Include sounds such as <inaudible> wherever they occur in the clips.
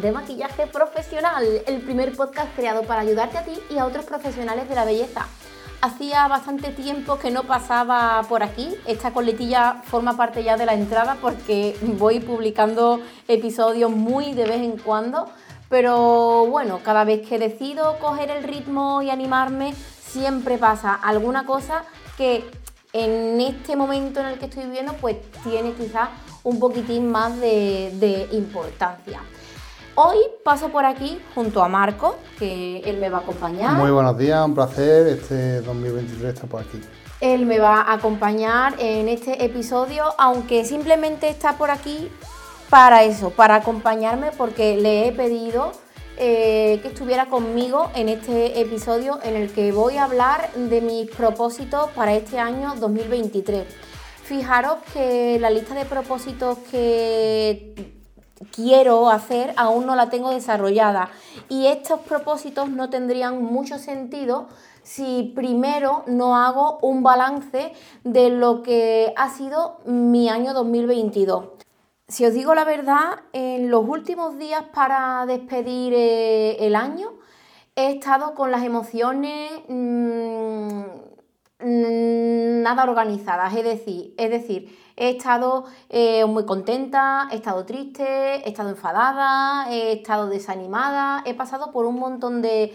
de maquillaje profesional, el primer podcast creado para ayudarte a ti y a otros profesionales de la belleza. Hacía bastante tiempo que no pasaba por aquí, esta coletilla forma parte ya de la entrada porque voy publicando episodios muy de vez en cuando, pero bueno, cada vez que decido coger el ritmo y animarme, siempre pasa alguna cosa que en este momento en el que estoy viviendo, pues tiene quizás un poquitín más de, importancia. Hoy paso por aquí junto a Marco, que él me va a acompañar. Muy buenos días, un placer. Este 2023 está por aquí. Él me va a acompañar en este episodio, aunque simplemente está por aquí para eso, para acompañarme, porque le he pedido eh, que estuviera conmigo en este episodio en el que voy a hablar de mis propósitos para este año 2023. Fijaros que la lista de propósitos que quiero hacer aún no la tengo desarrollada y estos propósitos no tendrían mucho sentido si primero no hago un balance de lo que ha sido mi año 2022. Si os digo la verdad, en los últimos días para despedir eh, el año he estado con las emociones mm, nada organizadas, es decir, es decir he estado eh, muy contenta, he estado triste, he estado enfadada, he estado desanimada, he pasado por un montón de,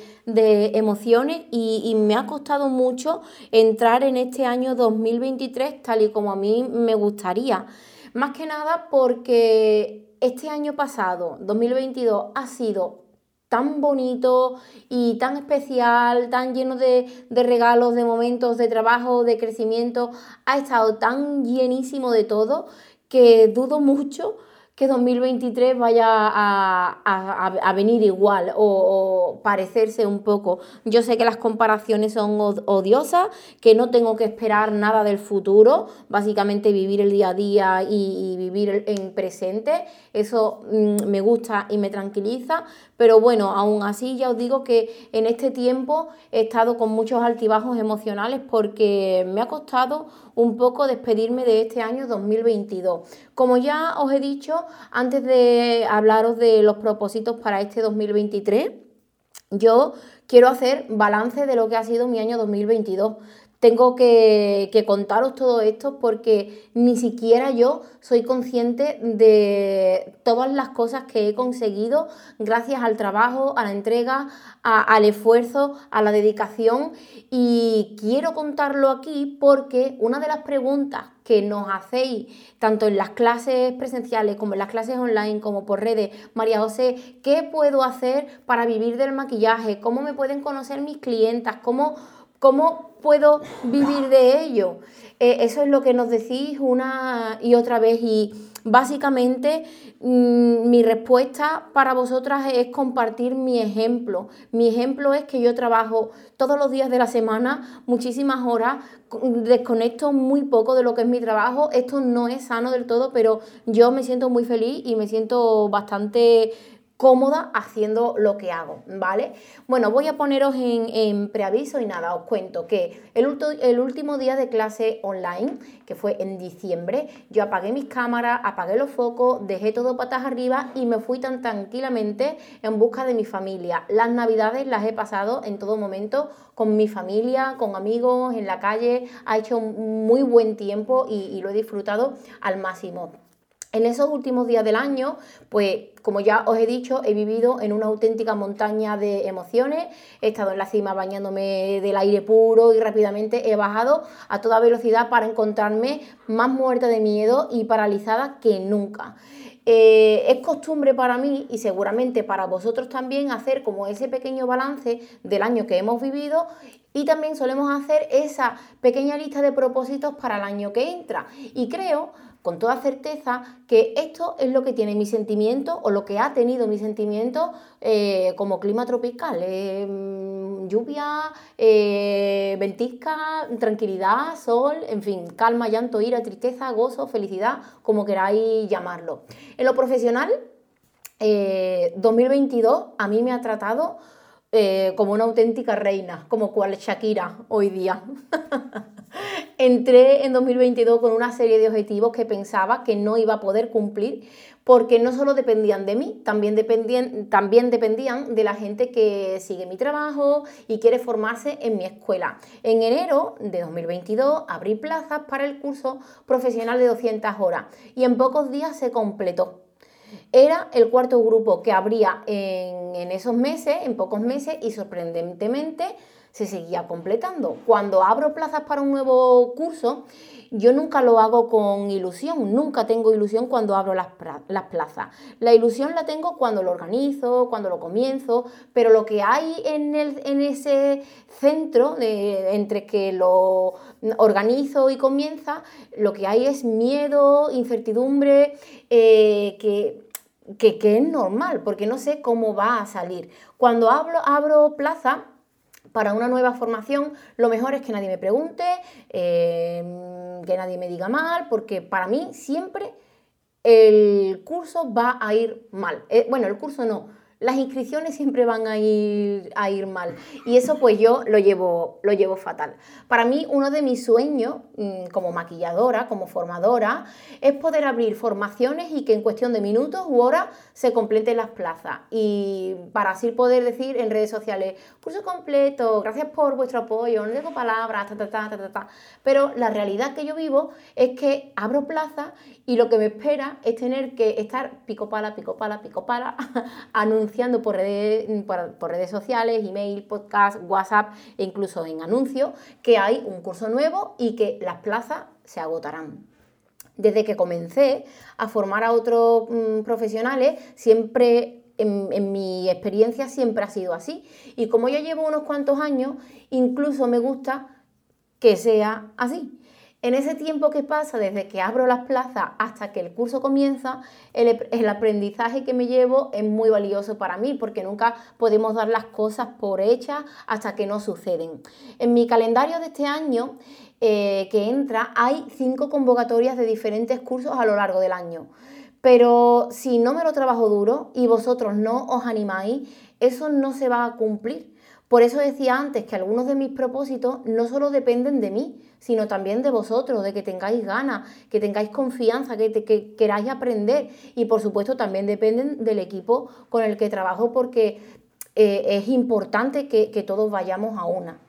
emociones y, y, me ha costado mucho entrar en este año 2023 tal y como a mí me gustaría. Más que nada porque este año pasado, 2022, ha sido tan bonito y tan especial, tan lleno de, regalos, de momentos de trabajo, de crecimiento, ha estado tan llenísimo de todo que dudo mucho que 2023 vaya a, venir igual o, parecerse un poco. Yo sé que las comparaciones son odiosas, que no tengo que esperar nada del futuro, básicamente vivir el día a día y, vivir en presente, eso mm, me gusta y me tranquiliza, pero bueno, aún así ya os digo que en este tiempo he estado con muchos altibajos emocionales porque me ha costado un poco despedirme de este año 2022. Como ya os he dicho, antes de hablaros de los propósitos para este 2023, yo quiero hacer balance de lo que ha sido mi año 2022 tengo que, contaros todo esto porque ni siquiera yo soy consciente de todas las cosas que he conseguido gracias al trabajo, a la entrega, al esfuerzo, a la dedicación y quiero contarlo aquí porque una de las preguntas que nos hacéis tanto en las clases presenciales como en las clases online como por redes, María José, ¿qué puedo hacer para vivir del maquillaje? ¿Cómo me pueden conocer mis clientas? ¿Cómo ¿Cómo puedo vivir de ello? Eh, eso es lo que nos decís una y otra vez y básicamente mm, mi respuesta para vosotras es compartir mi ejemplo. Mi ejemplo es que yo trabajo todos los días de la semana, muchísimas horas, desconecto muy poco de lo que es mi trabajo. Esto no es sano del todo, pero yo me siento muy feliz y me siento bastante cómoda haciendo lo que hago, ¿vale? Bueno, voy a poneros en, preaviso y nada, os cuento que el, último día de clase online, que fue en diciembre, yo apagué mis cámaras, apagué los focos, dejé todo patas arriba y me fui tan tranquilamente en busca de mi familia. Las navidades las he pasado en todo momento con mi familia, con amigos, en la calle, ha hecho muy buen tiempo y lo he disfrutado al máximo. En esos últimos días del año, pues como ya os he dicho, he vivido en una auténtica montaña de emociones, he estado en la cima bañándome del aire puro y rápidamente he bajado a toda velocidad para encontrarme más muerta de miedo y paralizada que nunca. Eh, es costumbre para mí y seguramente para vosotros también hacer como ese pequeño balance del año que hemos vivido y también solemos hacer esa pequeña lista de propósitos para el año que entra. Y creo con toda certeza que esto es lo que tiene mi sentimiento o lo que ha tenido mi sentimiento eh, como clima tropical. Eh, mm, lluvia, eh, ventisca, tranquilidad, sol, en fin, calma, llanto, ira, tristeza, gozo, felicidad, como queráis llamarlo. En lo profesional, 2022 a mí me ha tratado como una auténtica reina, como cual Shakira hoy día. <laughs> entré en 2022 con una serie de objetivos que pensaba que no iba a poder cumplir porque no solo dependían de mí, también dependían, también dependían de la gente que sigue mi trabajo y quiere formarse en mi escuela. En enero de 2022 abrí plazas para el curso profesional de 200 horas y en pocos días se completó. Era el cuarto grupo que abría en, en esos meses, en pocos meses, y sorprendentemente se seguía completando. Cuando abro plazas para un nuevo curso, yo nunca lo hago con ilusión, nunca tengo ilusión cuando abro las, plazas. La ilusión la tengo cuando lo organizo, cuando lo comienzo, pero lo que hay en, en ese centro entre que lo organizo y comienza, lo que hay es miedo, incertidumbre, eh, que, que, es normal, porque no sé cómo va a salir. Cuando abro, abro plaza, para una nueva formación, lo mejor es que nadie me pregunte, eh, que nadie me diga mal, porque para mí siempre el curso va a ir mal. Eh, bueno, el curso no, las inscripciones siempre van a ir, a ir mal. Y eso pues yo lo llevo, lo llevo fatal. Para mí uno de mis sueños mm, como maquilladora, como formadora, es poder abrir formaciones y que en cuestión de minutos u horas se completen las plazas. Y para así poder decir en redes sociales, curso completo, gracias por vuestro apoyo, no tengo palabras, ta, ta, ta, ta, ta. Pero la realidad que yo vivo es que abro plazas y lo que me espera es tener que estar pico pala, pico pala, pico pala, <laughs> anunciando por redes, por, redes sociales, email, podcast, WhatsApp e incluso en anuncios que hay un curso nuevo y que las plazas se agotarán. Desde que comencé a formar a otros mm, profesionales, siempre en, en, mi experiencia siempre ha sido así. Y como yo llevo unos cuantos años, incluso me gusta que sea así. En ese tiempo que pasa desde que abro las plazas hasta que el curso comienza, el, aprendizaje que me llevo es muy valioso para mí porque nunca podemos dar las cosas por hechas hasta que no suceden. En mi calendario de este año eh, que entra hay cinco convocatorias de diferentes cursos a lo largo del año. Pero si no me lo trabajo duro y vosotros no os animáis, eso no se va a cumplir. Por eso decía antes que algunos de mis propósitos no solo dependen de mí, sino también de vosotros, de que tengáis ganas, que tengáis confianza, que, queráis aprender. Y por supuesto también dependen del equipo con el que trabajo porque eh, es importante que, que todos vayamos a una.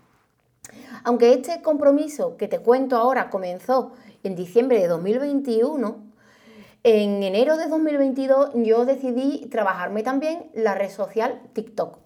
Aunque este compromiso que te cuento ahora comenzó en diciembre de 2021, en enero de 2022 yo decidí trabajarme también la red social TikTok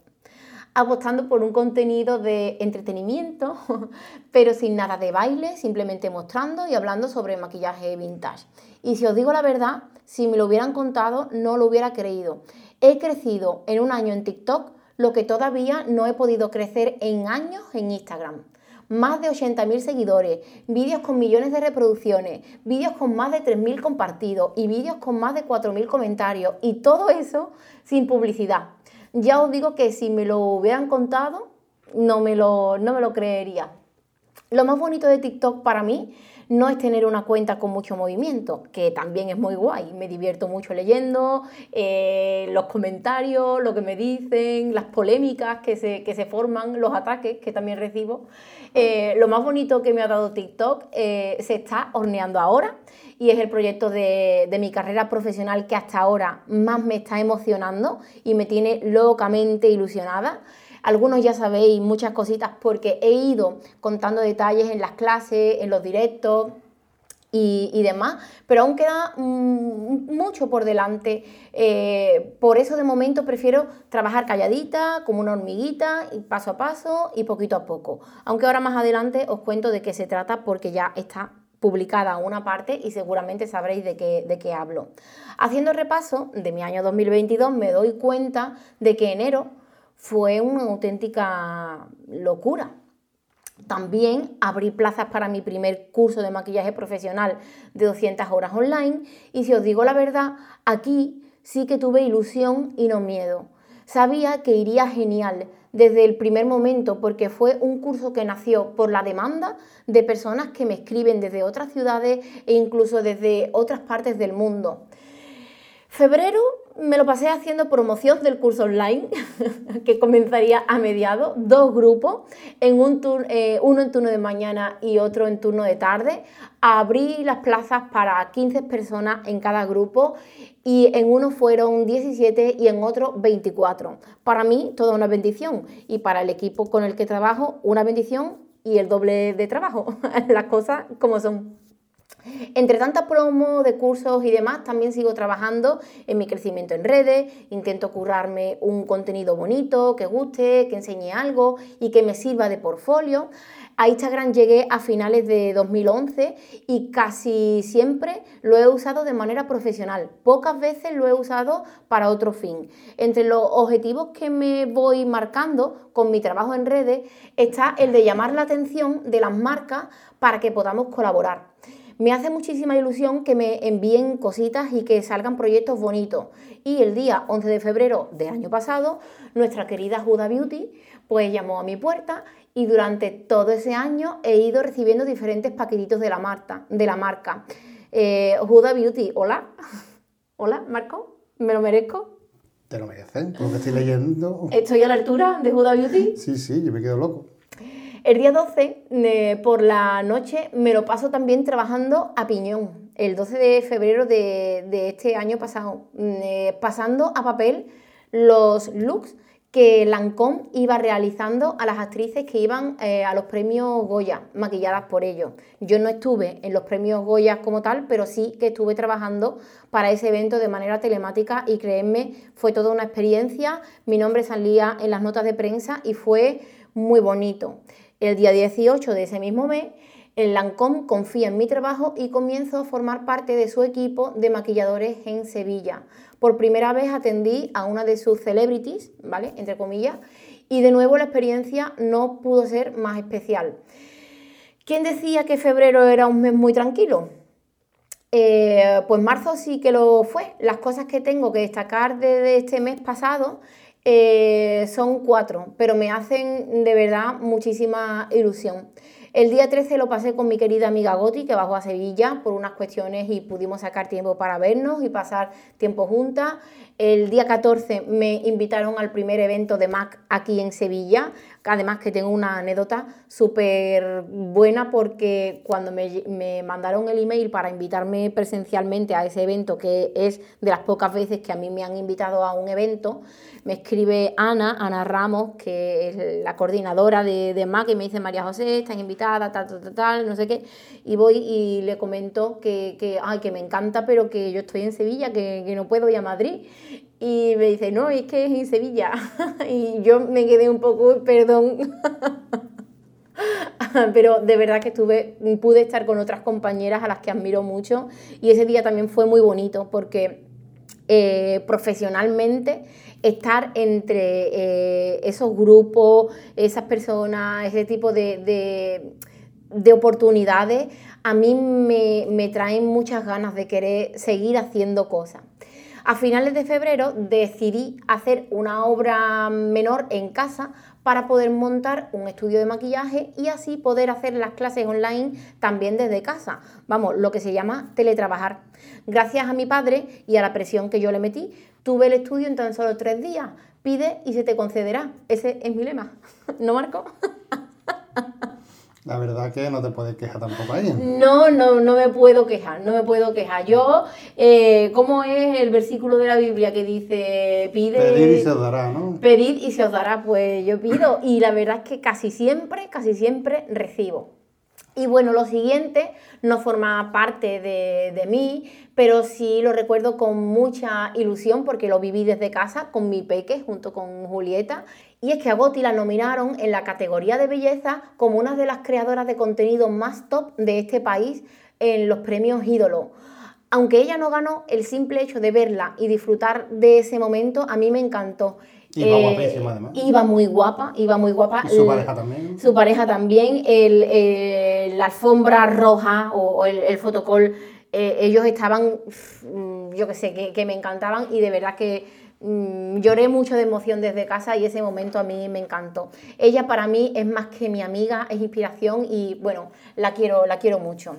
apostando por un contenido de entretenimiento, <laughs> pero sin nada de baile, simplemente mostrando y hablando sobre maquillaje vintage. Y si os digo la verdad, si me lo hubieran contado, no lo hubiera creído. He crecido en un año en TikTok lo que todavía no he podido crecer en años en Instagram. Más de 80.000 seguidores, vídeos con millones de reproducciones, vídeos con más de 3.000 compartidos y vídeos con más de 4.000 comentarios. Y todo eso sin publicidad ya os digo que si me lo hubieran contado, no me lo, no me lo creería. Lo más bonito de TikTok para mí no es tener una cuenta con mucho movimiento, que también es muy guay. Me divierto mucho leyendo eh, los comentarios, lo que me dicen, las polémicas que se, que se forman, los ataques que también recibo. Eh, lo más bonito que me ha dado TikTok eh, se está horneando ahora y es el proyecto de, de mi carrera profesional que hasta ahora más me está emocionando y me tiene locamente ilusionada. Algunos ya sabéis muchas cositas porque he ido contando detalles en las clases, en los directos, y, demás, pero aún queda mm, mucho por delante. Eh, por eso de momento prefiero trabajar calladita, como una hormiguita, paso a paso y poquito a poco. Aunque ahora más adelante os cuento de qué se trata porque ya está publicada una parte y seguramente sabréis de qué, de qué hablo. Haciendo repaso de mi año 2022 me doy cuenta de que enero fue una auténtica locura. También abrí plazas para mi primer curso de maquillaje profesional de 200 horas online y si os digo la verdad, aquí sí que tuve ilusión y no miedo. Sabía que iría genial desde el primer momento porque fue un curso que nació por la demanda de personas que me escriben desde otras ciudades e incluso desde otras partes del mundo. Febrero me lo pasé haciendo promoción del curso online, <laughs> que comenzaría a mediados, dos grupos, en un eh, uno en turno de mañana y otro en turno de tarde. Abrí las plazas para 15 personas en cada grupo y en uno fueron 17 y en otro 24. Para mí, toda una bendición y para el equipo con el que trabajo, una bendición y el doble de trabajo, <laughs> las cosas como son. Entre tantas promos de cursos y demás, también sigo trabajando en mi crecimiento en redes, intento currarme un contenido bonito, que guste, que enseñe algo y que me sirva de portfolio. A Instagram llegué a finales de 2011 y casi siempre lo he usado de manera profesional. Pocas veces lo he usado para otro fin. Entre los objetivos que me voy marcando con mi trabajo en redes está el de llamar la atención de las marcas para que podamos colaborar. Me hace muchísima ilusión que me envíen cositas y que salgan proyectos bonitos. Y el día 11 de febrero del año pasado, nuestra querida Huda Beauty pues llamó a mi puerta y durante todo ese año he ido recibiendo diferentes paquetitos de la, marca. De la marca. Eh, Huda Beauty, hola. <laughs> hola, Marco, ¿me lo merezco? Te lo mereces, lo que estoy leyendo. ¿Estoy a la altura de Huda Beauty? Sí, sí, yo me quedo loco. El día 12 eh, por la noche me lo paso también trabajando a piñón, el 12 de febrero de, este año pasado, mm, eh, pasando a papel los looks que Lancôme iba realizando a las actrices que iban eh, a los premios Goya, maquilladas por ellos. Yo no estuve en los premios Goya como tal, pero sí que estuve trabajando para ese evento de manera telemática y créanme, fue toda una experiencia. Mi nombre salía en las notas de prensa y fue muy bonito. El día 18 de ese mismo mes, el Lancôme confía en mi trabajo y comienzo a formar parte de su equipo de maquilladores en Sevilla. Por primera vez atendí a una de sus celebrities, ¿vale? Entre comillas, y de nuevo la experiencia no pudo ser más especial. ¿Quién decía que febrero era un mes muy tranquilo? Eh, pues marzo sí que lo fue. Las cosas que tengo que destacar de este mes pasado eh, son cuatro, pero me hacen de verdad muchísima ilusión. El día 13 lo pasé con mi querida amiga Goti, que bajó a Sevilla por unas cuestiones y pudimos sacar tiempo para vernos y pasar tiempo juntas. El día 14 me invitaron al primer evento de Mac aquí en Sevilla, además que tengo una anécdota súper buena porque cuando me, me, mandaron el email para invitarme presencialmente a ese evento, que es de las pocas veces que a mí me han invitado a un evento, me escribe Ana, Ana Ramos, que es la coordinadora de, de MAC, y me dice, María José, estás invitada, tal, tal, tal, no sé qué. Y voy y le comento que, que, ay, que me encanta, pero que yo estoy en Sevilla, que, que no puedo ir a Madrid. Y me dice, no, es que es en Sevilla. <laughs> y yo me quedé un poco, perdón. <laughs> pero de verdad que estuve, pude estar con otras compañeras a las que admiro mucho y ese día también fue muy bonito porque eh, profesionalmente estar entre eh, esos grupos, esas personas, ese tipo de, oportunidades, a mí me, me traen muchas ganas de querer seguir haciendo cosas. A finales de febrero decidí hacer una obra menor en casa para poder montar un estudio de maquillaje y así poder hacer las clases online también desde casa. Vamos, lo que se llama teletrabajar. Gracias a mi padre y a la presión que yo le metí, tuve el estudio en tan solo tres días. Pide y se te concederá. Ese es mi lema. <laughs> ¿No, Marco? <laughs> La verdad que no te puedes quejar tampoco ahí. No, no, no me puedo quejar, no me puedo quejar. Yo, eh, ¿cómo es el versículo de la Biblia que dice, pide... Pedid y se os dará, ¿no? Pedid y se os dará, pues yo pido. Y la verdad es que casi siempre, casi siempre recibo. Y bueno, lo siguiente no forma parte de, de, mí, pero sí lo recuerdo con mucha ilusión porque lo viví desde casa con mi peque junto con Julieta y es que a Goti la nominaron en la categoría de belleza como una de las creadoras de contenido más top de este país en los premios Ídolo. Aunque ella no ganó, el simple hecho de verla y disfrutar de ese momento a mí me encantó. Iba eh, guapísima además. Iba muy guapa, iba muy guapa. ¿Y su pareja también? Su pareja también. El, la alfombra roja o, el, el fotocall, eh, ellos estaban, mm, yo qué sé, que, que me encantaban y de verdad que Mm, lloré mucho de emoción desde casa y ese momento a mí me encantó. Ella para mí es más que mi amiga, es inspiración y bueno, la quiero, la quiero mucho.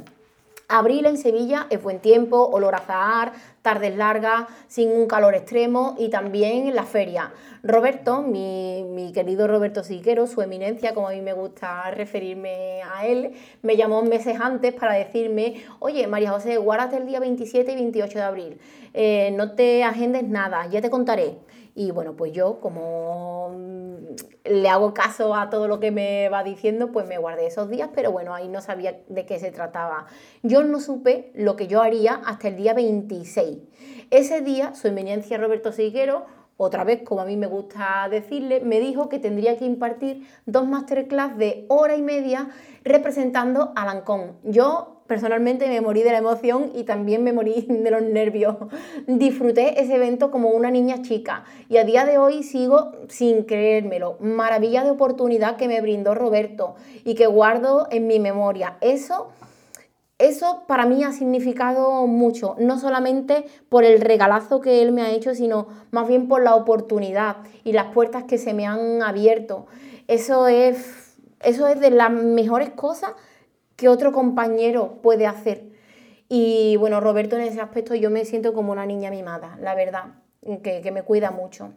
Abril en Sevilla es buen tiempo, olor a zahar, tardes largas, sin un calor extremo y también la feria. Roberto, mi, querido Roberto Siquero, su eminencia, como a mí me gusta referirme a él, me llamó meses antes para decirme, oye, María José, guárdate el día 27 y 28 de abril, eh, no te agendes nada, ya te contaré. Y bueno, pues yo como mm, le hago caso a todo lo que me va diciendo, pues me guardé esos días, pero bueno, ahí no sabía de qué se trataba. Yo no supe lo que yo haría hasta el día 26. Ese día, su eminencia Roberto Siguero, otra vez, como a mí me gusta decirle, me dijo que tendría que impartir dos masterclass de hora y media representando a Lancón. Yo personalmente me morí de la emoción y también me morí <laughs> de los nervios. Disfruté ese evento como una niña chica y a día de hoy sigo sin creérmelo. Maravilla de oportunidad que me brindó Roberto y que guardo en mi memoria. Eso eso para mí ha significado mucho, no solamente por el regalazo que él me ha hecho, sino más bien por la oportunidad y las puertas que se me han abierto. Eso es, eso es de las mejores cosas que otro compañero puede hacer. Y bueno, Roberto en ese aspecto yo me siento como una niña mimada, la verdad, que, que me cuida mucho.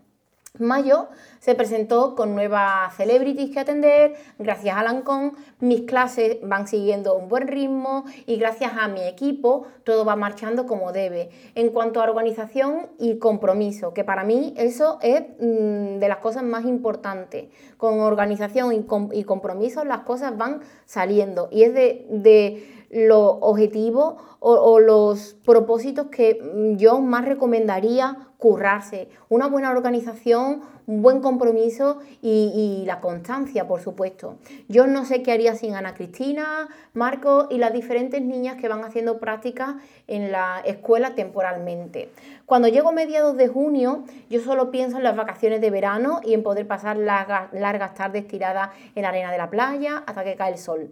Mayo se presentó con nuevas celebrities que atender, gracias a Lancón mis clases van siguiendo un buen ritmo y gracias a mi equipo todo va marchando como debe. En cuanto a organización y compromiso, que para mí eso es mm, de las cosas más importantes. Con organización y, compromiso las cosas van saliendo y es de, de los objetivos o, los propósitos que yo más recomendaría currarse. Una buena organización, un buen compromiso y, la constancia, por supuesto. Yo no sé qué haría sin Ana Cristina, Marco y las diferentes niñas que van haciendo prácticas en la escuela temporalmente. Cuando llego a mediados de junio, yo solo pienso en las vacaciones de verano y en poder pasar largas, largas tardes tiradas en la arena de la playa hasta que cae el sol.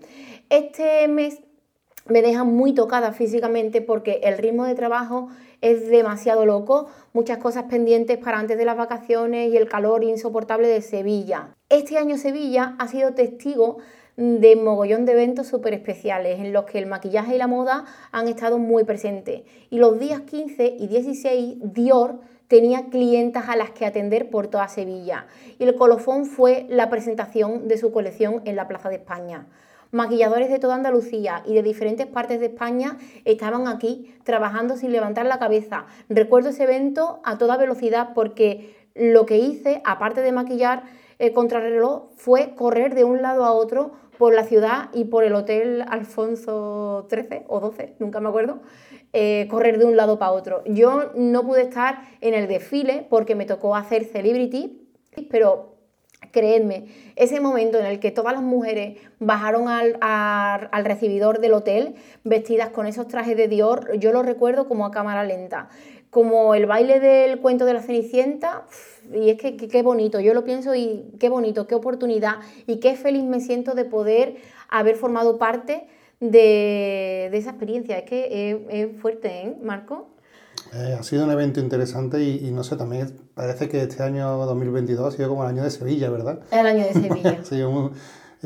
Este mes me deja muy tocada físicamente porque el ritmo de trabajo es demasiado loco, muchas cosas pendientes para antes de las vacaciones y el calor insoportable de Sevilla. Este año Sevilla ha sido testigo de mogollón de eventos súper especiales en los que el maquillaje y la moda han estado muy presentes. Y los días 15 y 16 Dior tenía clientas a las que atender por toda Sevilla. Y el colofón fue la presentación de su colección en la Plaza de España. Maquilladores de toda Andalucía y de diferentes partes de España estaban aquí trabajando sin levantar la cabeza. Recuerdo ese evento a toda velocidad porque lo que hice, aparte de maquillar el contrarreloj, fue correr de un lado a otro por la ciudad y por el Hotel Alfonso XIII o XII, nunca me acuerdo, eh, correr de un lado para otro. Yo no pude estar en el desfile porque me tocó hacer celebrity, pero Creedme, ese momento en el que todas las mujeres bajaron al, al, recibidor del hotel vestidas con esos trajes de Dior, yo lo recuerdo como a cámara lenta. Como el baile del cuento de la Cenicienta, y es que qué bonito, yo lo pienso y qué bonito, qué oportunidad y qué feliz me siento de poder haber formado parte de, esa experiencia. Es que es, fuerte, ¿eh, Marco? Eh, ha sido un evento interesante y, no sé, también parece que este año 2022 ha sido como el año de Sevilla, ¿verdad? El año de Sevilla. <laughs> sí,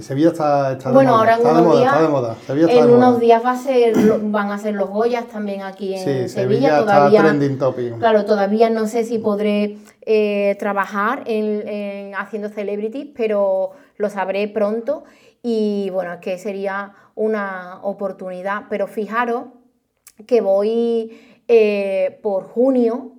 Sevilla está, está de bueno, moda. ahora en unos días, de moda. en unos días va a ser, van a ser los Goyas también aquí en sí, Sevilla. todavía, está trending topic. Claro, todavía no sé si podré eh, trabajar en, en, haciendo celebrities, pero lo sabré pronto. Y bueno, es que sería una oportunidad. Pero fijaros que voy eh, por junio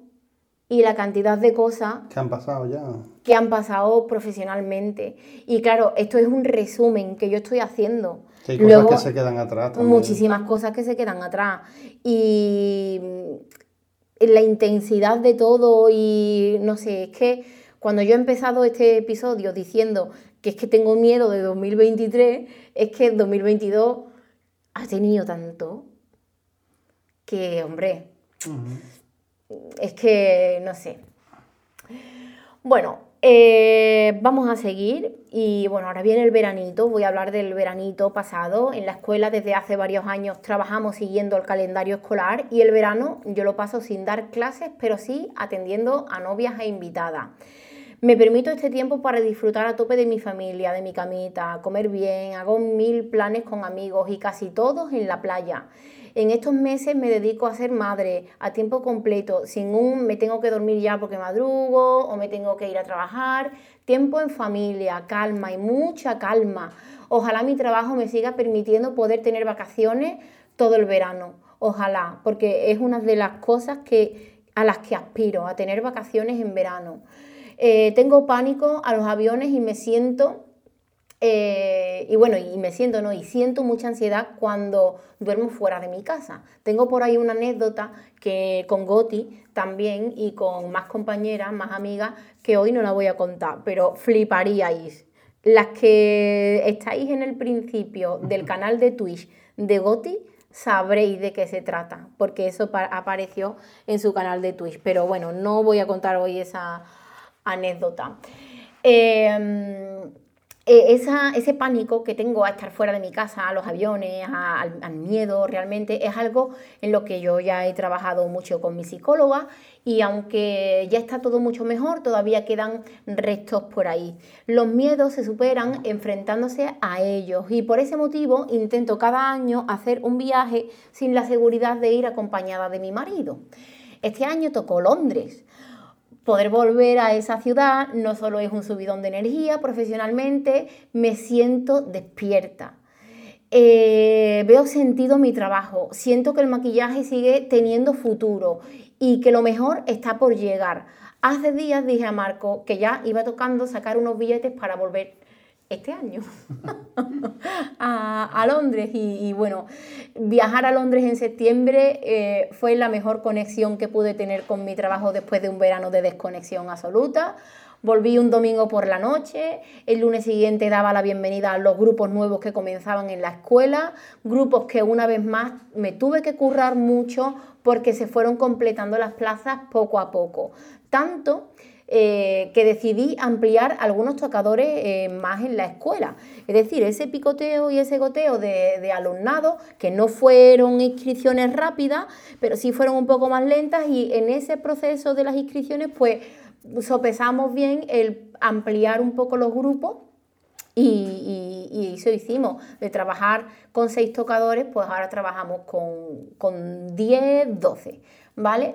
y la cantidad de cosas que han pasado ya. Que han pasado profesionalmente. Y claro, esto es un resumen que yo estoy haciendo. hay cosas que se quedan atrás Muchísimas cosas que se quedan atrás. Y la intensidad de todo y no sé, es que cuando yo he empezado este episodio diciendo que es que tengo miedo de 2023, es que 2022 ha tenido tanto que, hombre, es que, no sé. Bueno, eh, vamos a seguir y bueno, ahora viene el veranito, voy a hablar del veranito pasado. En la escuela desde hace varios años trabajamos siguiendo el calendario escolar y el verano yo lo paso sin dar clases, pero sí atendiendo a novias e invitadas. Me permito este tiempo para disfrutar a tope de mi familia, de mi camita, comer bien, hago mil planes con amigos y casi todos en la playa. En estos meses me dedico a ser madre a tiempo completo, sin un me tengo que dormir ya porque madrugo o me tengo que ir a trabajar. Tiempo en familia, calma y mucha calma. Ojalá mi trabajo me siga permitiendo poder tener vacaciones todo el verano. Ojalá, porque es una de las cosas que, a las que aspiro, a tener vacaciones en verano. Eh, tengo pánico a los aviones y me siento eh, y bueno, y me siento, ¿no? Y siento mucha ansiedad cuando duermo fuera de mi casa. Tengo por ahí una anécdota que con Goti también y con más compañeras, más amigas, que hoy no la voy a contar, pero fliparíais. Las que estáis en el principio del canal de Twitch de Goti, sabréis de qué se trata, porque eso apareció en su canal de Twitch. Pero bueno, no voy a contar hoy esa anécdota. Eh, eh, ese pánico que tengo a estar fuera de mi casa, a los aviones, al, miedo, realmente es algo en lo que yo ya he trabajado mucho con mi psicóloga y aunque ya está todo mucho mejor, todavía quedan restos por ahí. Los miedos se superan enfrentándose a ellos y por ese motivo intento cada año hacer un viaje sin la seguridad de ir acompañada de mi marido. Este año tocó Londres poder volver a esa ciudad no solo es un subidón de energía, profesionalmente me siento despierta. Eh, veo sentido mi trabajo, siento que el maquillaje sigue teniendo futuro y que lo mejor está por llegar. Hace días dije a Marco que ya iba tocando sacar unos billetes para volver este año <laughs> a, Londres y, bueno, viajar a Londres en septiembre eh, fue la mejor conexión que pude tener con mi trabajo después de un verano de desconexión absoluta. Volví un domingo por la noche, el lunes siguiente daba la bienvenida a los grupos nuevos que comenzaban en la escuela, grupos que una vez más me tuve que currar mucho porque se fueron completando las plazas poco a poco. Tanto eh, que decidí ampliar algunos tocadores eh, más en la escuela. Es decir, ese picoteo y ese goteo de, alumnado, que no fueron inscripciones rápidas, pero sí fueron un poco más lentas y en ese proceso de las inscripciones, pues sopesamos bien el ampliar un poco los grupos y, eso hicimos, de trabajar con seis tocadores, pues ahora trabajamos con, con 10, 12, ¿vale?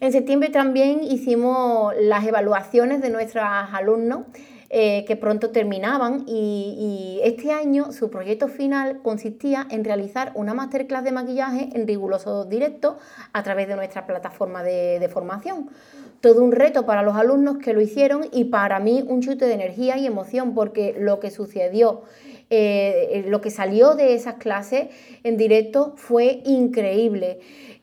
En septiembre también hicimos las evaluaciones de nuestros alumnos eh, que pronto terminaban y, este año su proyecto final consistía en realizar una masterclass de maquillaje en riguroso directo a través de nuestra plataforma de, formación. Todo un reto para los alumnos que lo hicieron y para mí un chute de energía y emoción porque lo que sucedió eh, lo que salió de esas clases en directo fue increíble.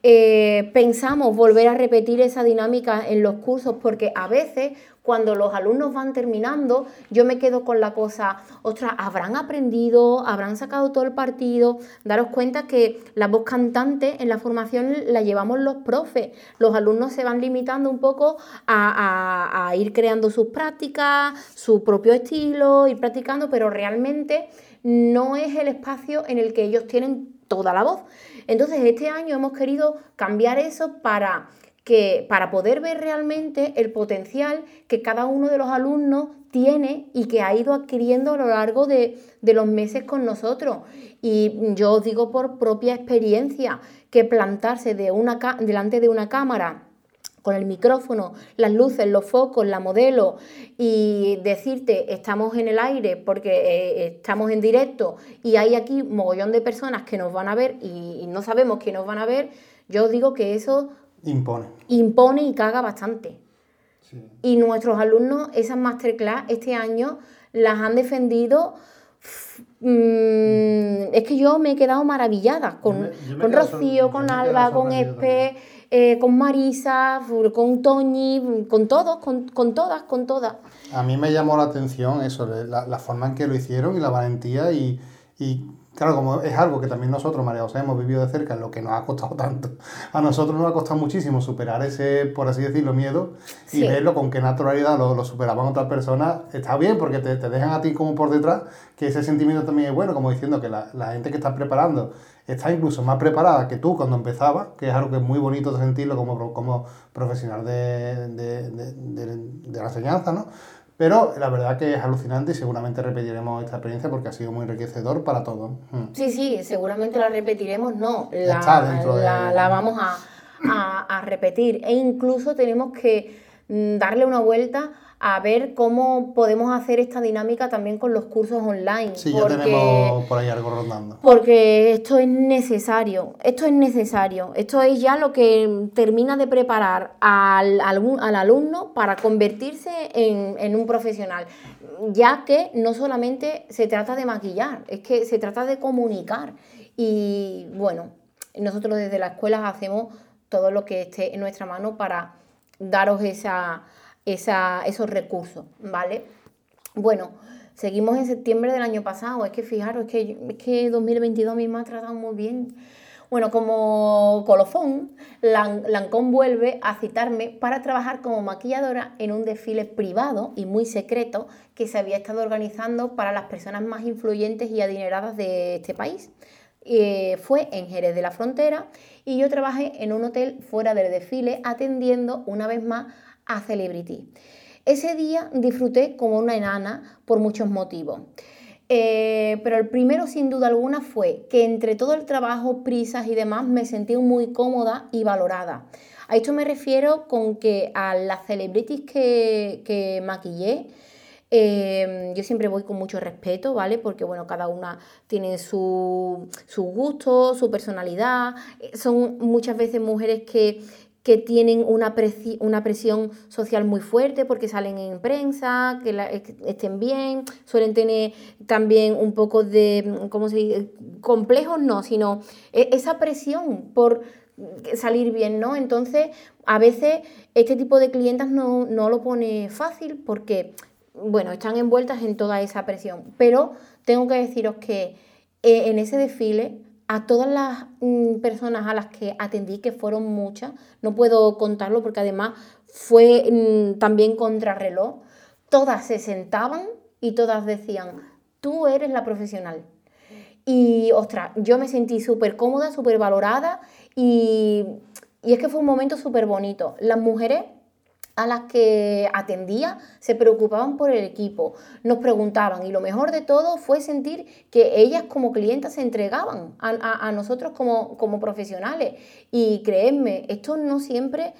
Eh, pensamos volver a repetir esa dinámica en los cursos porque a veces cuando los alumnos van terminando, yo me quedo con la cosa, ostras, habrán aprendido, habrán sacado todo el partido, daros cuenta que la voz cantante en la formación la llevamos los profes, los alumnos se van limitando un poco a, a ir creando sus prácticas, su propio estilo, ir practicando, pero realmente no es el espacio en el que ellos tienen toda la voz. Entonces, este año hemos querido cambiar eso para que para poder ver realmente el potencial que cada uno de los alumnos tiene y que ha ido adquiriendo a lo largo de, los meses con nosotros. Y yo os digo por propia experiencia que plantarse de una, delante de una cámara con el micrófono, las luces, los focos, la modelo y decirte estamos en el aire porque eh, estamos en directo y hay aquí un mogollón de personas que nos van a ver y, no sabemos que nos van a ver, yo os digo que eso impone. Impone y caga bastante. Y nuestros alumnos, esas masterclass este año las han defendido. Mm, es que yo me he quedado maravillada con, con Rocío, con Alba, con Espe, eh, con Marisa, con Toñi, con todos, con, todas, con todas. A mí me llamó la atención eso, la, forma en que lo hicieron y la valentía y, claro, como es algo que también nosotros, María José, hemos vivido de cerca, lo que nos ha costado <laughs> tanto. A nosotros nos ha costado muchísimo superar ese, por así decirlo, miedo y verlo con qué naturalidad lo, lo, superaban otras personas. Está bien porque te, te, dejan a ti como por detrás, que ese sentimiento también es bueno, como diciendo que la, la gente que está preparando está incluso más preparada que tú cuando empezabas, que es algo que es muy bonito sentirlo como, como profesional de, de, de, de la enseñanza, ¿no? Pero la verdad que es alucinante y seguramente repetiremos esta experiencia porque ha sido muy enriquecedor para todos. Mm. Sí, sí, seguramente la repetiremos, no, la, la, vamos a, a, a repetir e incluso tenemos que mm, darle una vuelta a ver cómo podemos hacer esta dinámica también con los cursos online. Sí, ya tenemos por ahí algo rondando. Porque esto es necesario, esto es necesario, esto es ya lo que termina de preparar al, al, alumno para convertirse en, en un profesional, ya que no solamente se trata de maquillar, es que se trata de comunicar. Y bueno, nosotros desde la escuela hacemos todo lo que esté en nuestra mano para daros esa esos recursos, ¿vale? Bueno, seguimos en septiembre del año pasado, es que fijaros, que, es que 2022 a mí me ha tratado muy bien. Bueno, como colofón, Lancôme vuelve a citarme para trabajar como maquilladora en un desfile privado y muy secreto que se había estado organizando para las personas más influyentes y adineradas de este país. Eh, fue en Jerez de la Frontera y yo trabajé en un hotel fuera del desfile atendiendo una vez más a Celebrity. Ese día disfruté como una enana por muchos motivos. Eh, pero el primero, sin duda alguna, fue que entre todo el trabajo, prisas y demás, me sentí muy cómoda y valorada. A esto me refiero con que a las celebrities que, maquillé, eh, yo siempre voy con mucho respeto, ¿vale? Porque, bueno, cada una tiene su, su gusto, su personalidad. Son muchas veces mujeres que que tienen una, presión social muy fuerte porque salen en prensa, que, estén bien, suelen tener también un poco de, ¿cómo se dice? Complejos no, sino e, esa presión por salir bien, ¿no? Entonces, a veces este tipo de clientas no, no lo pone fácil porque, bueno, están envueltas en toda esa presión. Pero tengo que deciros que eh, en ese desfile a todas las mm, personas a las que atendí, que fueron muchas, no puedo contarlo porque además fue mm, también contrarreloj, todas se sentaban y todas decían, tú eres la profesional. Y ostras, yo me sentí súper cómoda, súper valorada y, y es que fue un momento súper bonito. Las mujeres a las que atendía se preocupaban por el equipo, nos preguntaban y lo mejor de todo fue sentir que ellas como clientas se entregaban a, nosotros como, como, profesionales. Y créeme, esto no siempre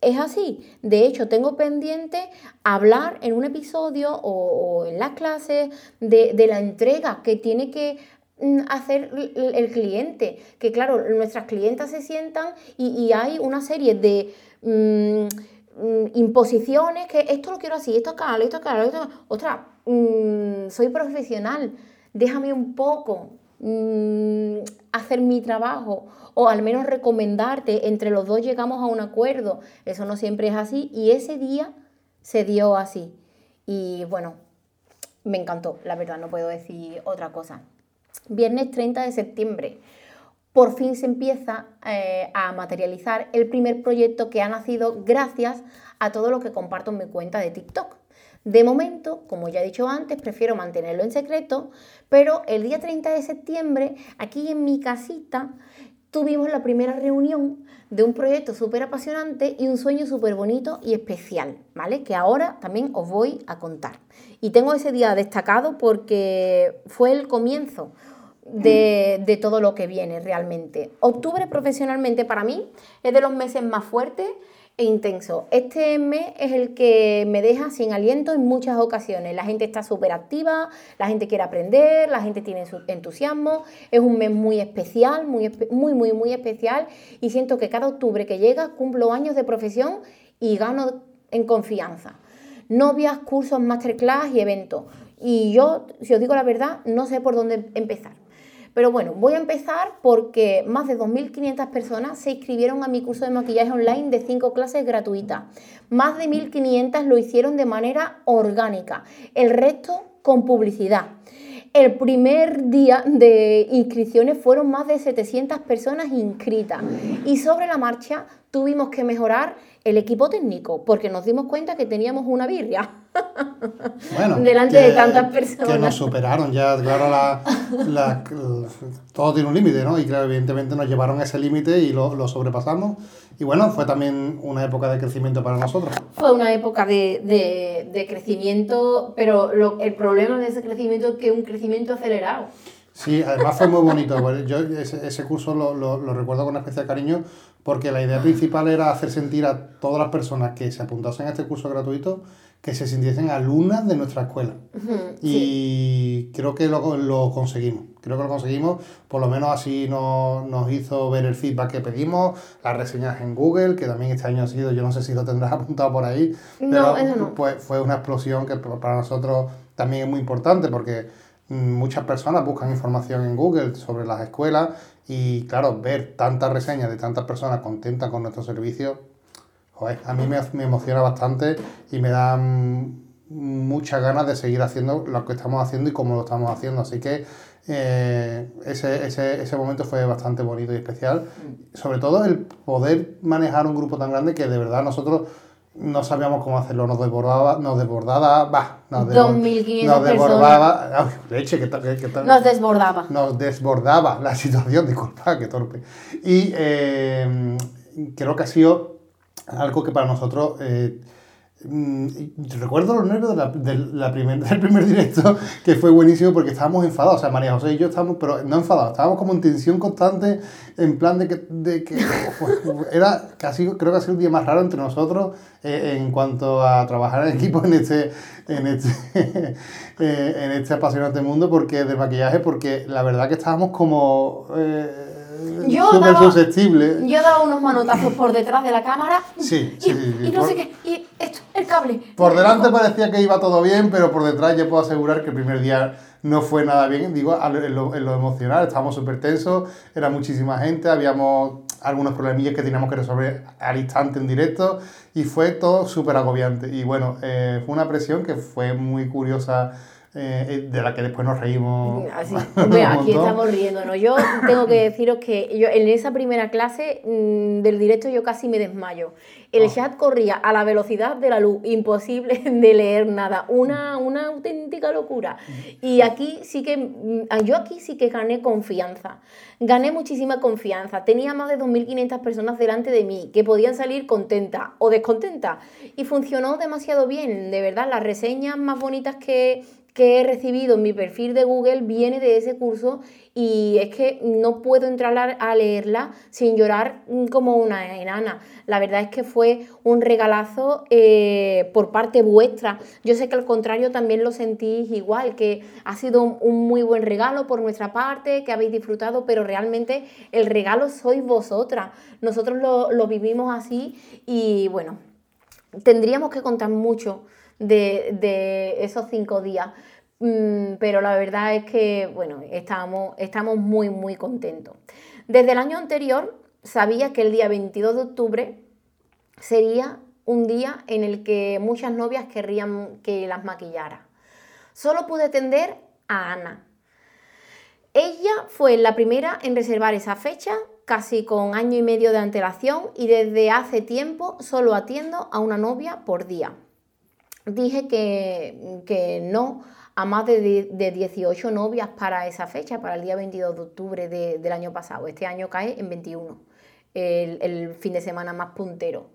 es así. De hecho, tengo pendiente hablar en un episodio o, en las clases de, la entrega que tiene que mm, hacer el cliente. Que claro, nuestras clientas se sientan y, hay una serie de... Mm, Mm, imposiciones, que esto lo quiero así, esto acá, esto acá, esto Otra, mm, soy profesional, déjame un poco mm, hacer mi trabajo o al menos recomendarte, entre los dos llegamos a un acuerdo. Eso no siempre es así y ese día se dio así. Y bueno, me encantó, la verdad, no puedo decir otra cosa. Viernes 30 de septiembre por fin se empieza eh, a materializar el primer proyecto que ha nacido gracias a todo lo que comparto en mi cuenta de TikTok. De momento, como ya he dicho antes, prefiero mantenerlo en secreto, pero el día 30 de septiembre, aquí en mi casita, tuvimos la primera reunión de un proyecto súper apasionante y un sueño súper bonito y especial, ¿vale? Que ahora también os voy a contar. Y tengo ese día destacado porque fue el comienzo de, todo lo que viene realmente. Octubre profesionalmente para mí es de los meses más fuertes e intensos. Este mes es el que me deja sin aliento en muchas ocasiones. La gente está súper activa, la gente quiere aprender, la gente tiene su entusiasmo. Es un mes muy especial, muy, muy, muy, muy especial y siento que cada octubre que llega cumplo años de profesión y gano en confianza. Novias, cursos, masterclass y eventos. Y yo, si os digo la verdad, no sé por dónde empezar. Pero bueno, voy a empezar porque más de 2.500 personas se inscribieron a mi curso de maquillaje online de 5 clases gratuitas. Más de 1.500 lo hicieron de manera orgánica, el resto con publicidad. El primer día de inscripciones fueron más de 700 personas inscritas y sobre la marcha tuvimos que mejorar el equipo técnico porque nos dimos cuenta que teníamos una birria. <laughs> Bueno, delante de tantas personas. Que nos superaron, ya, claro, la, todo tiene un límite, ¿no? Y claro, evidentemente nos llevaron a ese límite y lo, lo, sobrepasamos. Y bueno, fue también una época de crecimiento para nosotros. Fue una época de, de, de crecimiento, pero lo, el problema de ese crecimiento es que es un crecimiento acelerado. Sí, además fue muy bonito. <laughs> Yo ese, ese curso lo, lo, lo, recuerdo con especial cariño porque la idea principal era hacer sentir a todas las personas que se apuntasen a este curso gratuito que se sintiesen alumnas de nuestra escuela. y creo que lo, lo, conseguimos. Creo que lo conseguimos. Por lo menos así nos, nos hizo ver el feedback que pedimos, las reseñas en Google, que también este año ha sido, yo no sé si lo tendrás <laughs> apuntado por ahí, no, eso no. Pues, fue una explosión que para nosotros también es muy importante porque muchas personas buscan información en Google sobre las escuelas y claro, ver tantas reseñas de tantas personas contentas con nuestro servicio, a mí me, me emociona bastante y me da muchas ganas de seguir haciendo lo que estamos haciendo y cómo lo estamos haciendo. Así que eh, ese, ese, ese, momento fue bastante bonito y especial. Sobre todo el poder manejar un grupo tan grande que de verdad nosotros no sabíamos cómo hacerlo, nos desbordaba, nos desbordaba, va, nos, nos desbordaba, leche, que, que, nos desbordaba. Nos desbordaba la situación, <laughs> disculpa, qué torpe. Y eh, creo que ha sido algo que para nosotros eh, recuerdo los nervios de la, de la primer, <laughs> del primer directo, que fue buenísimo porque estábamos enfadados, o sea, María José y yo estábamos, pero no enfadados, estábamos como en tensión constante, en plan de que, de que <laughs> era casi, creo que ha sido el día más raro entre nosotros eh, en cuanto a trabajar en equipo en este, en este, <laughs> eh, en este apasionante mundo porque del maquillaje, porque la verdad que estábamos como... Eh, yo daba, susceptible. Yo daba unos manotazos por detrás de la cámara. Sí, y, sí, y no sé qué. Por delante parecía que iba todo bien, pero por detrás ya puedo asegurar que el primer día no fue nada bien. Digo, en lo, en lo emocional, estábamos súper tensos, era muchísima gente, habíamos algunos problemillas que teníamos que resolver al instante en directo y fue todo súper agobiante. Y bueno, eh, fue una presión que fue muy curiosa eh, eh, de la que después nos reímos. Así, <laughs> aquí estamos riéndonos. Yo tengo que deciros que yo en esa primera clase mm, del directo yo casi me desmayo. El oh. chat corría a la velocidad de la luz, imposible <laughs> de leer nada, una, una auténtica locura. Y aquí sí que, mm, yo aquí sí que gané confianza, gané muchísima confianza. Tenía más de 2.500 personas delante de mí que podían salir contentas o descontentas. Y funcionó demasiado bien, de verdad, las reseñas más bonitas que que he recibido en mi perfil de Google viene de ese curso y es que no puedo entrar a leerla sin llorar como una enana. La verdad es que fue un regalazo eh, por parte vuestra. Yo sé que al contrario también lo sentís igual, que ha sido un muy buen regalo por nuestra parte, que habéis disfrutado, pero realmente el regalo sois vosotras. Nosotros lo, lo vivimos así y bueno, tendríamos que contar mucho de, esos cinco días. Mm, pero la verdad es que, bueno, estamos, estamos muy, muy contentos. Desde el año anterior sabía que el día 22 de octubre sería un día en el que muchas novias querrían que las maquillara. Solo pude atender a Ana. Ella fue la primera en reservar esa fecha, casi con año y medio de antelación, y desde hace tiempo solo atiendo a una novia por día dije que, no a más de, 18 novias para esa fecha, para el día 22 de octubre del año pasado. Este año cae en 21, el, fin de semana más puntero.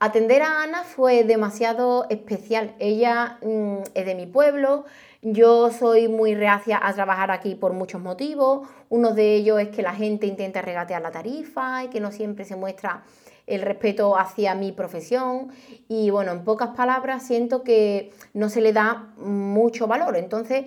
Atender a Ana fue demasiado especial. Ella mm, es de mi pueblo, yo soy muy reacia a trabajar aquí por muchos motivos. Uno de ellos es que la gente intenta regatear la tarifa y que no siempre se muestra el respeto hacia mi profesión. Y bueno, en pocas palabras siento que no se le da mucho valor. Entonces,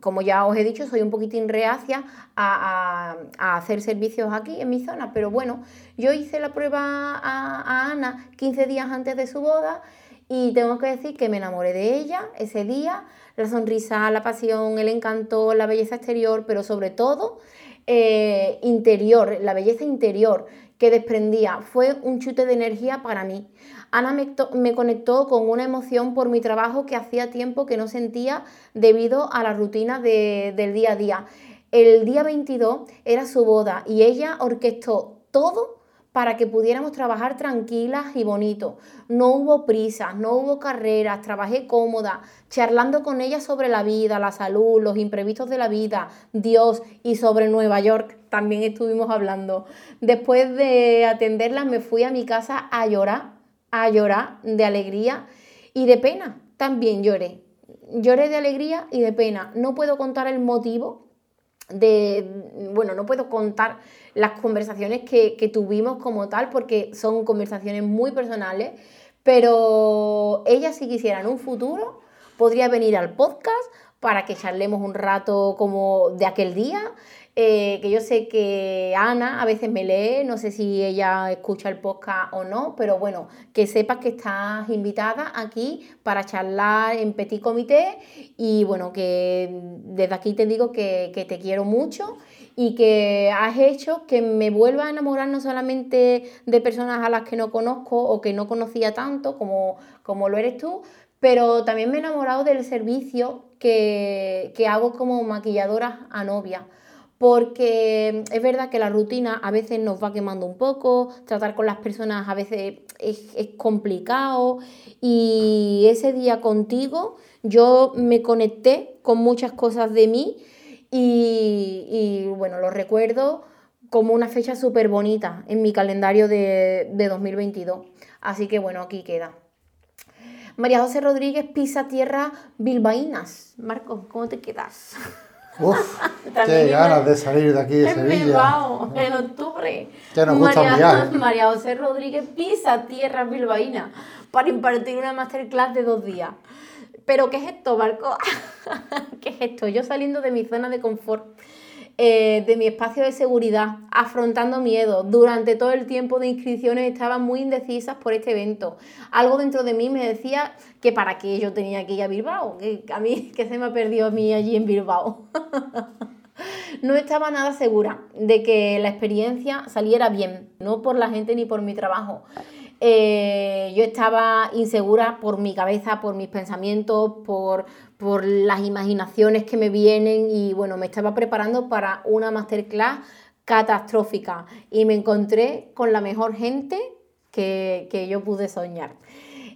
como ya os he dicho, soy un poquitín reacia a, hacer servicios aquí en mi zona, pero bueno, yo hice la prueba a, a Ana 15 días antes de su boda y tengo que decir que me enamoré de ella ese día, la sonrisa, la pasión, el encanto, la belleza exterior, pero sobre todo eh, interior, la belleza interior que desprendía. Fue un chute de energía para mí. Ana me, conectó con una emoción por mi trabajo que hacía tiempo que no sentía debido a la rutina del día a día. El día 22 era su boda y ella orquestó todo para que pudiéramos trabajar tranquilas y bonito. No hubo prisas, no hubo carreras, trabajé cómoda, charlando con ella sobre la vida, la salud, los imprevistos de la vida, Dios y sobre Nueva York también estuvimos hablando. Después de atenderla me fui a mi casa a llorar, a llorar de alegría y de pena. También lloré. Lloré de alegría y de pena. No puedo contar el motivo de, bueno, no puedo contar las conversaciones que, tuvimos como tal, porque son conversaciones muy personales, pero ella si quisiera en un futuro podría venir al podcast para que charlemos un rato como de aquel día, eh, que yo sé que Ana a veces me lee, no sé si ella escucha el podcast o no, pero bueno, que sepas que estás invitada aquí para charlar en petit comité y bueno, que desde aquí te digo que, que te quiero mucho y que has hecho que me vuelva a enamorar no solamente de personas a las que no conozco o que no conocía tanto como, como lo eres tú, pero también me he enamorado del servicio que, que hago como maquilladora a novia porque es verdad que la rutina a veces nos va quemando un poco, tratar con las personas a veces es, es, complicado y ese día contigo yo me conecté con muchas cosas de mí y, bueno, lo recuerdo como una fecha súper bonita en mi calendario de, de 2022. Así que bueno, aquí queda. María José Rodríguez pisa tierra bilbaínas. Marcos, ¿cómo te quedas? <laughs> Uf, <laughs> qué ganas de salir de aquí de Sevilla. Bilbao, en octubre. Que nos gusta María, María José Rodríguez pisa tierra bilbaínas para impartir una masterclass de dos días. ¿Pero qué es esto, Marco? <laughs> ¿Qué es esto? Yo saliendo de mi zona de confort, eh, de mi espacio de seguridad, afrontando miedo. Durante todo el tiempo de inscripciones estaba muy indecisas por este evento. Algo dentro de mí me decía que para qué yo tenía que ir a Bilbao, que a mí <laughs> que se me ha perdido a mí allí en Bilbao. <laughs> no estaba nada segura de que la experiencia saliera bien, no por la gente ni por mi trabajo. Eh, yo estaba insegura por mi cabeza, por mis pensamientos, por, por las imaginaciones que me vienen y bueno, me estaba preparando para una masterclass catastrófica. Y me encontré con la mejor gente que, que yo pude soñar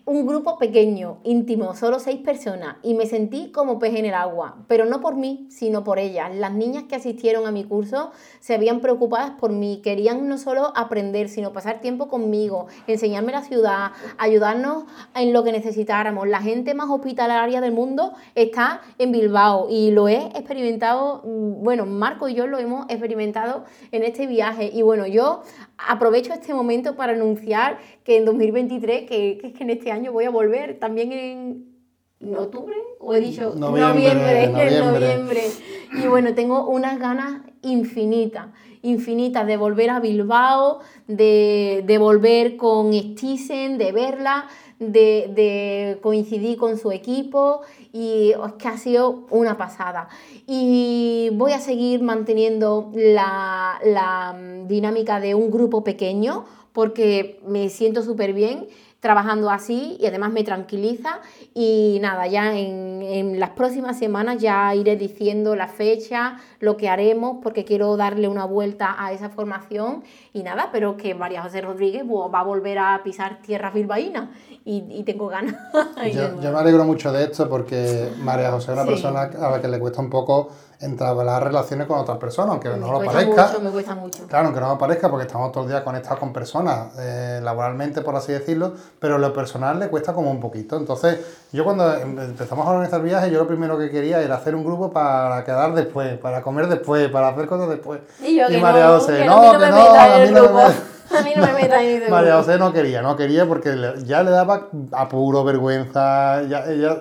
un grupo pequeño, íntimo, solo seis personas, y me sentí como pez en el agua, pero no por mí, sino por ellas. Las niñas que asistieron a mi curso se habían preocupadas por mí, querían no solo aprender, sino pasar tiempo conmigo, enseñarme la ciudad, ayudarnos en lo que necesitáramos. La gente más hospitalaria del mundo está en Bilbao y lo he experimentado, mm, bueno, Marco y yo lo hemos experimentado en este viaje. Y bueno, yo aprovecho este momento para anunciar que en 2023, que, que es que en este año voy a volver también en octubre o he dicho <laughs> noviembre, noviembre, Y bueno, tengo unas ganas infinitas, infinitas de volver a Bilbao, de, de volver con Stisen, de verla, de, de, coincidir con su equipo y es que ha sido una pasada. Y voy a seguir manteniendo la, la dinámica de un grupo pequeño porque me siento súper bien trabajando así y además me tranquiliza. Y nada, ya en, las próximas semanas ya iré diciendo la fecha, lo que haremos porque quiero darle una vuelta a esa formación. Y nada, pero que María José Rodríguez va a volver a pisar tierras bilbaínas y, tengo ganas. <laughs> yo, me alegro mucho de esto porque María José es una persona a la que le cuesta un poco entablar relaciones con otras personas, aunque no lo parezca. me cuesta mucho. Claro, aunque no lo parezca, porque estamos todo el día conectados con personas, eh, laboralmente, por así decirlo, pero lo personal le cuesta como un poquito. Entonces, yo cuando em, empezamos a organizar viajes, yo lo primero que quería era hacer un grupo para quedar después, para comer después, para hacer cosas después. Y yo que María no, José, que no, que no, <laughs> a mí no me a mí no me meta en María José no quería, no quería porque ya le daba apuro, vergüenza, ya, ella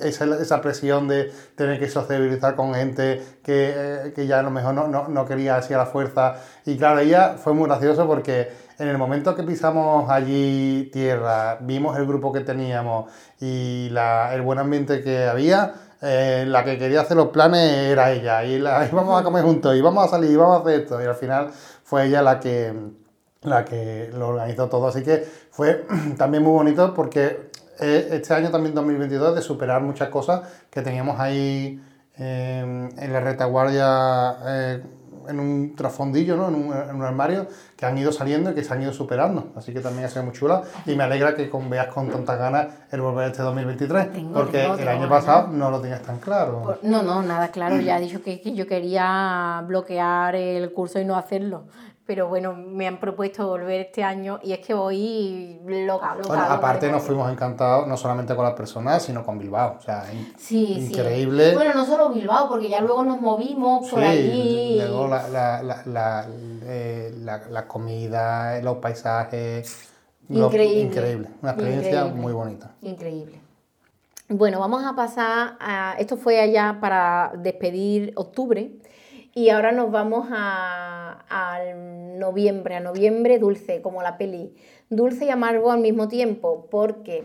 esa, esa presión de tener que sociabilizar con gente que, eh, que ya a lo mejor no, no, no quería así a la fuerza. Y claro, ella fue muy gracioso porque en el momento que pisamos allí tierra, vimos el grupo que teníamos y la, el buen ambiente que había, eh, la que quería hacer los planes era ella. Y la <laughs> íbamos a comer juntos, y a salir, y a hacer esto. Y al final fue ella la que, la que lo organizó todo. Así que fue <clears throat> también muy bonito porque eh, este año también 2022 de superar muchas cosas que teníamos ahí em, en la retaguardia eh, en un trasfondillo, ¿no? en, un, en un armario, que han ido saliendo y que se han ido superando. Así que también ha sido muy chula y me alegra que con, veas con tantas ganas el volver este 2023, porque el año pasado no lo tenías tan claro. No, no, nada claro. Ya he dicho que, que yo quería bloquear el curso y no hacerlo pero bueno, me han propuesto volver este año y es que voy loca, loca. Bueno, aparte nos fuimos encantados no solamente con las personas, sino con Bilbao, o sea, increíble. Bueno, no solo Bilbao, porque ya luego nos movimos por allí. Luego la, la, la, eh, la, la, comida, los paisajes. Increíble. increíble, una experiencia muy bonita. Increíble. Bueno, vamos a pasar a. Esto fue allá para despedir octubre. Y ahora nos vamos a, noviembre, a noviembre dulce, como la peli. Dulce y amargo al mismo tiempo, porque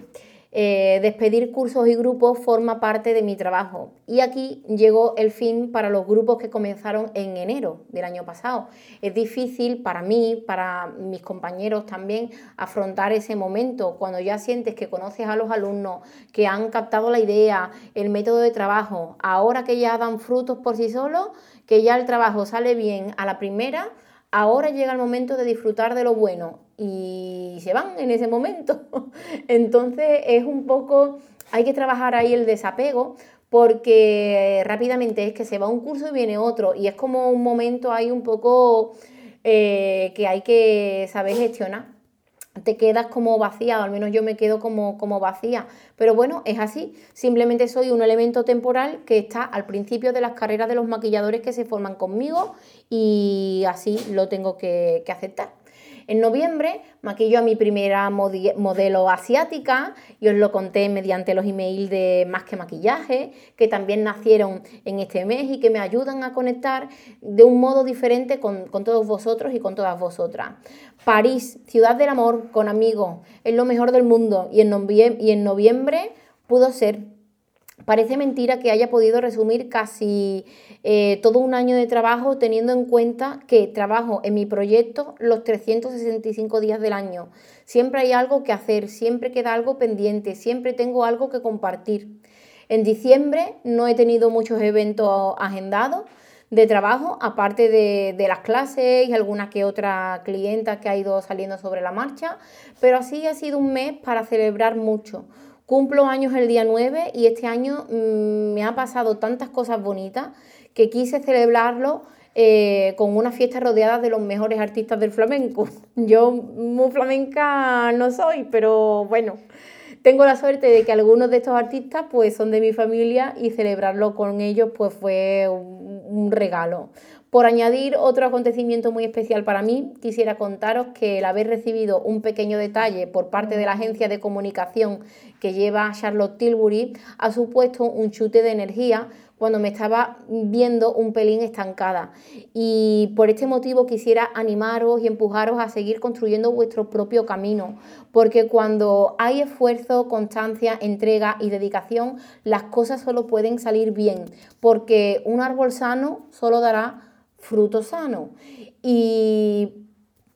eh, despedir cursos y grupos forma parte de mi trabajo. Y aquí llegó el fin para los grupos que comenzaron en enero del año pasado. Es difícil para mí, para mis compañeros también, afrontar ese momento cuando ya sientes que conoces a los alumnos, que han captado la idea, el método de trabajo, ahora que ya dan frutos por sí solos, que ya el trabajo sale bien a la primera, ahora llega el momento de disfrutar de lo bueno y se van en ese momento. <laughs> Entonces es un poco, hay que trabajar ahí el desapego porque rápidamente es que se va un curso y viene otro y es como un momento ahí un poco eh, que hay que saber gestionar te quedas como vacía, o al menos yo me quedo como, como vacía. Pero bueno, es así. Simplemente soy un elemento temporal que está al principio de las carreras de los maquilladores que se forman conmigo y así lo tengo que, que aceptar. En noviembre maquillo a mi primera modelo asiática y os lo conté mediante los emails de Más que Maquillaje, que también nacieron en este mes y que me ayudan a conectar de un modo diferente con, todos vosotros y con todas vosotras. París, ciudad del amor, con amigos, es lo mejor del mundo y en, y en noviembre pudo ser Parece mentira que haya podido resumir casi eh, todo un año de trabajo teniendo en cuenta que trabajo en mi proyecto los 365 días del año. Siempre hay algo que hacer, siempre queda algo pendiente, siempre tengo algo que compartir. En diciembre no he tenido muchos eventos agendados de trabajo, aparte de, de, las clases y alguna que otra clienta que ha ido saliendo sobre la marcha, pero así ha sido un mes para celebrar mucho Cumplo años el día 9 y este año mm, me ha pasado tantas cosas bonitas que quise celebrarlo eh, con una fiesta rodeada de los mejores artistas del flamenco. <laughs> Yo muy flamenca no soy, pero bueno, tengo la suerte de que algunos de estos artistas pues son de mi familia y celebrarlo con ellos pues fue un regalo. Por añadir otro acontecimiento muy especial para mí, quisiera contaros que el haber recibido un pequeño detalle por parte de la agencia de comunicación que lleva Charlotte Tilbury ha supuesto un chute de energía cuando me estaba viendo un pelín estancada. Y por este motivo quisiera animaros y empujaros a seguir construyendo vuestro propio camino, porque cuando hay esfuerzo, constancia, entrega y dedicación, las cosas solo pueden salir bien, porque un árbol sano solo dará fruto sano. Y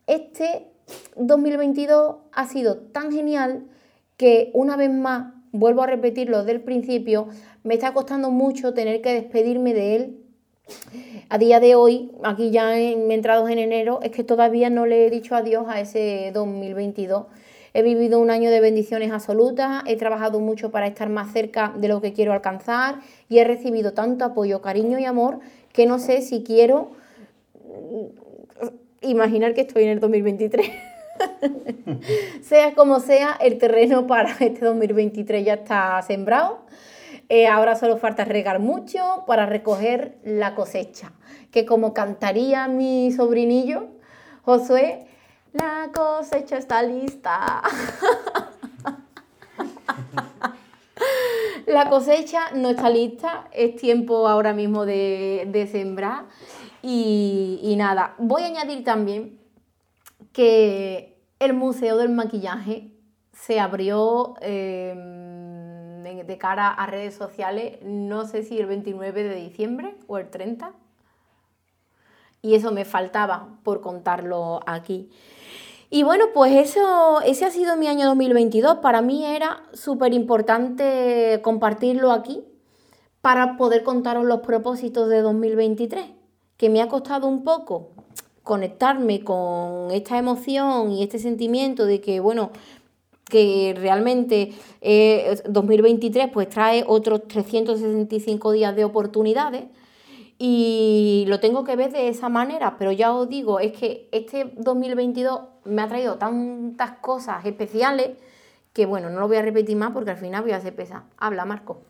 este 2022 ha sido tan genial que una vez más, vuelvo a repetirlo del principio, me está costando mucho tener que despedirme de él. A día de hoy, aquí ya en, entrados en enero, es que todavía no le he dicho adiós a ese 2022. He vivido un año de bendiciones absolutas, he trabajado mucho para estar más cerca de lo que quiero alcanzar y he recibido tanto apoyo, cariño y amor que no sé si quiero imaginar que estoy en el 2023. <laughs> sea como sea, el terreno para este 2023 ya está sembrado. Eh, ahora solo falta regar mucho para recoger la cosecha. Que como cantaría mi sobrinillo, Josué, la cosecha está lista. <laughs> la cosecha no está lista, es tiempo ahora mismo de, de sembrar. Y, nada, voy a añadir también que el Museo del Maquillaje se abrió em, de cara a redes sociales, no sé si el 29 de diciembre o el 30. Y eso me faltaba por contarlo aquí. Y bueno, pues eso, ese ha sido mi año 2022. Para mí era súper importante compartirlo aquí para poder contaros los propósitos de 2023 que me ha costado un poco conectarme con esta emoción y este sentimiento de que, bueno, que realmente 2023 eh, pues trae otros 365 días de oportunidades y lo tengo que ver de esa manera, pero ya os digo, es que este 2022 me ha traído tantas cosas especiales que bueno, no lo voy a repetir más porque al final voy a hacer pesa. Habla, Marco.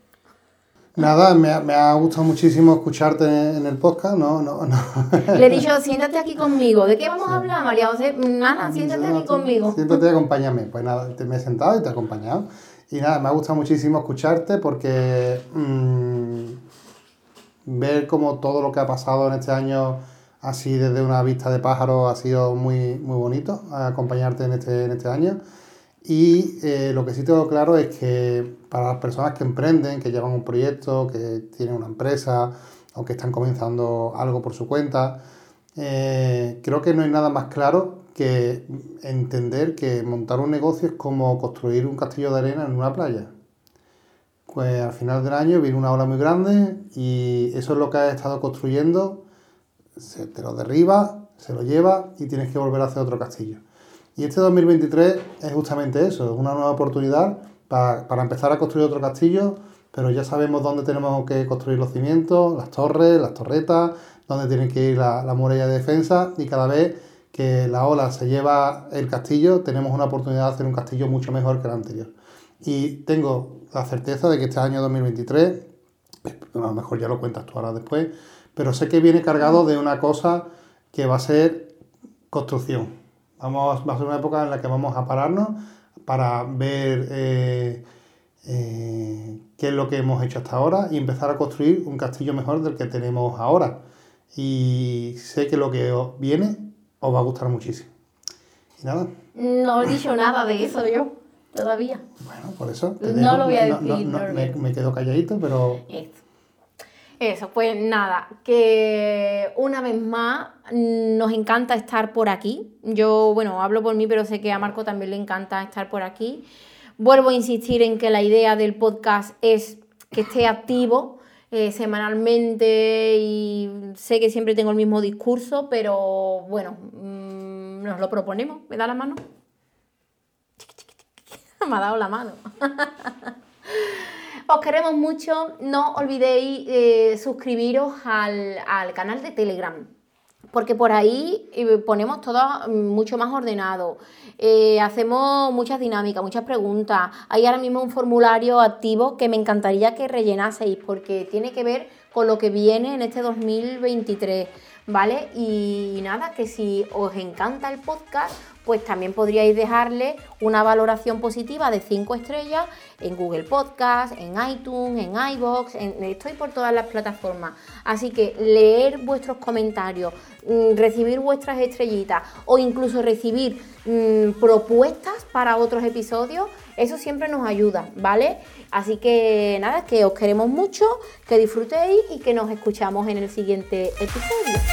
Nada, me ha, gustado muchísimo escucharte en el podcast, no, no, no. <laughs> Le he dicho, siéntate aquí conmigo. ¿De qué vamos a hablar, María José? Nada, siéntate aquí conmigo. Siéntate y acompáñame. Pues nada, te, me he sentado y te he acompañado. Y nada, me ha gustado muchísimo escucharte porque mm, ver cómo todo lo que ha pasado en este año, así desde una vista de pájaro, ha sido muy, muy bonito acompañarte en este, en este año. Y eh, lo que sí tengo claro es que para las personas que emprenden, que llevan un proyecto, que tienen una empresa o que están comenzando algo por su cuenta, eh, creo que no hay nada más claro que entender que montar un negocio es como construir un castillo de arena en una playa. Pues al final del año viene una ola muy grande y eso es lo que has estado construyendo, se te lo derriba, se lo lleva y tienes que volver a hacer otro castillo. Y este 2023 es justamente eso, es una nueva oportunidad para, empezar a construir otro castillo, pero ya sabemos dónde tenemos que construir los cimientos, las torres, las torretas, dónde tiene que ir la, la muralla de defensa y cada vez que la ola se lleva el castillo, tenemos una oportunidad de hacer un castillo mucho mejor que el anterior. Y tengo la certeza de que este año 2023, a lo mejor ya lo cuentas tú ahora después, pero sé que viene cargado de una cosa que va a ser construcción Vamos, va a ser una época en la que vamos a pararnos para ver eh, eh, qué es lo que hemos hecho hasta ahora y empezar a construir un castillo mejor del que tenemos ahora. Y sé que lo que viene os va a gustar muchísimo. Y nada. No he dicho nada de eso yo, todavía. Bueno, por eso. no lo voy a decir. me, me, quedo calladito, pero... Eso, pues nada, que una vez más nos encanta estar por aquí. Yo, bueno, hablo por mí, pero sé que a Marco también le encanta estar por aquí. Vuelvo a insistir en que la idea del podcast es que esté activo eh, semanalmente y sé que siempre tengo el mismo discurso, pero bueno, mm, nos lo proponemos. ¿Me da la mano? <laughs> Me ha dado la mano. <laughs> Os queremos mucho. No olvidéis eh, suscribiros al, canal de Telegram porque por ahí eh, ponemos todo mucho más ordenado, eh, hacemos muchas dinámicas, muchas preguntas. Hay ahora mismo un formulario activo que me encantaría que rellenaseis porque tiene que ver con lo que viene en este 2023, ¿vale? Y nada, que si os encanta el podcast, pues también podríais dejarle una valoración positiva de 5 estrellas en Google Podcast, en iTunes, en iBox, estoy por todas las plataformas. Así que leer vuestros comentarios, mm, recibir vuestras estrellitas o incluso recibir mm, propuestas para otros episodios, eso siempre nos ayuda, ¿vale? Así que nada, que os queremos mucho, que disfrutéis y que nos escuchamos en el siguiente episodio.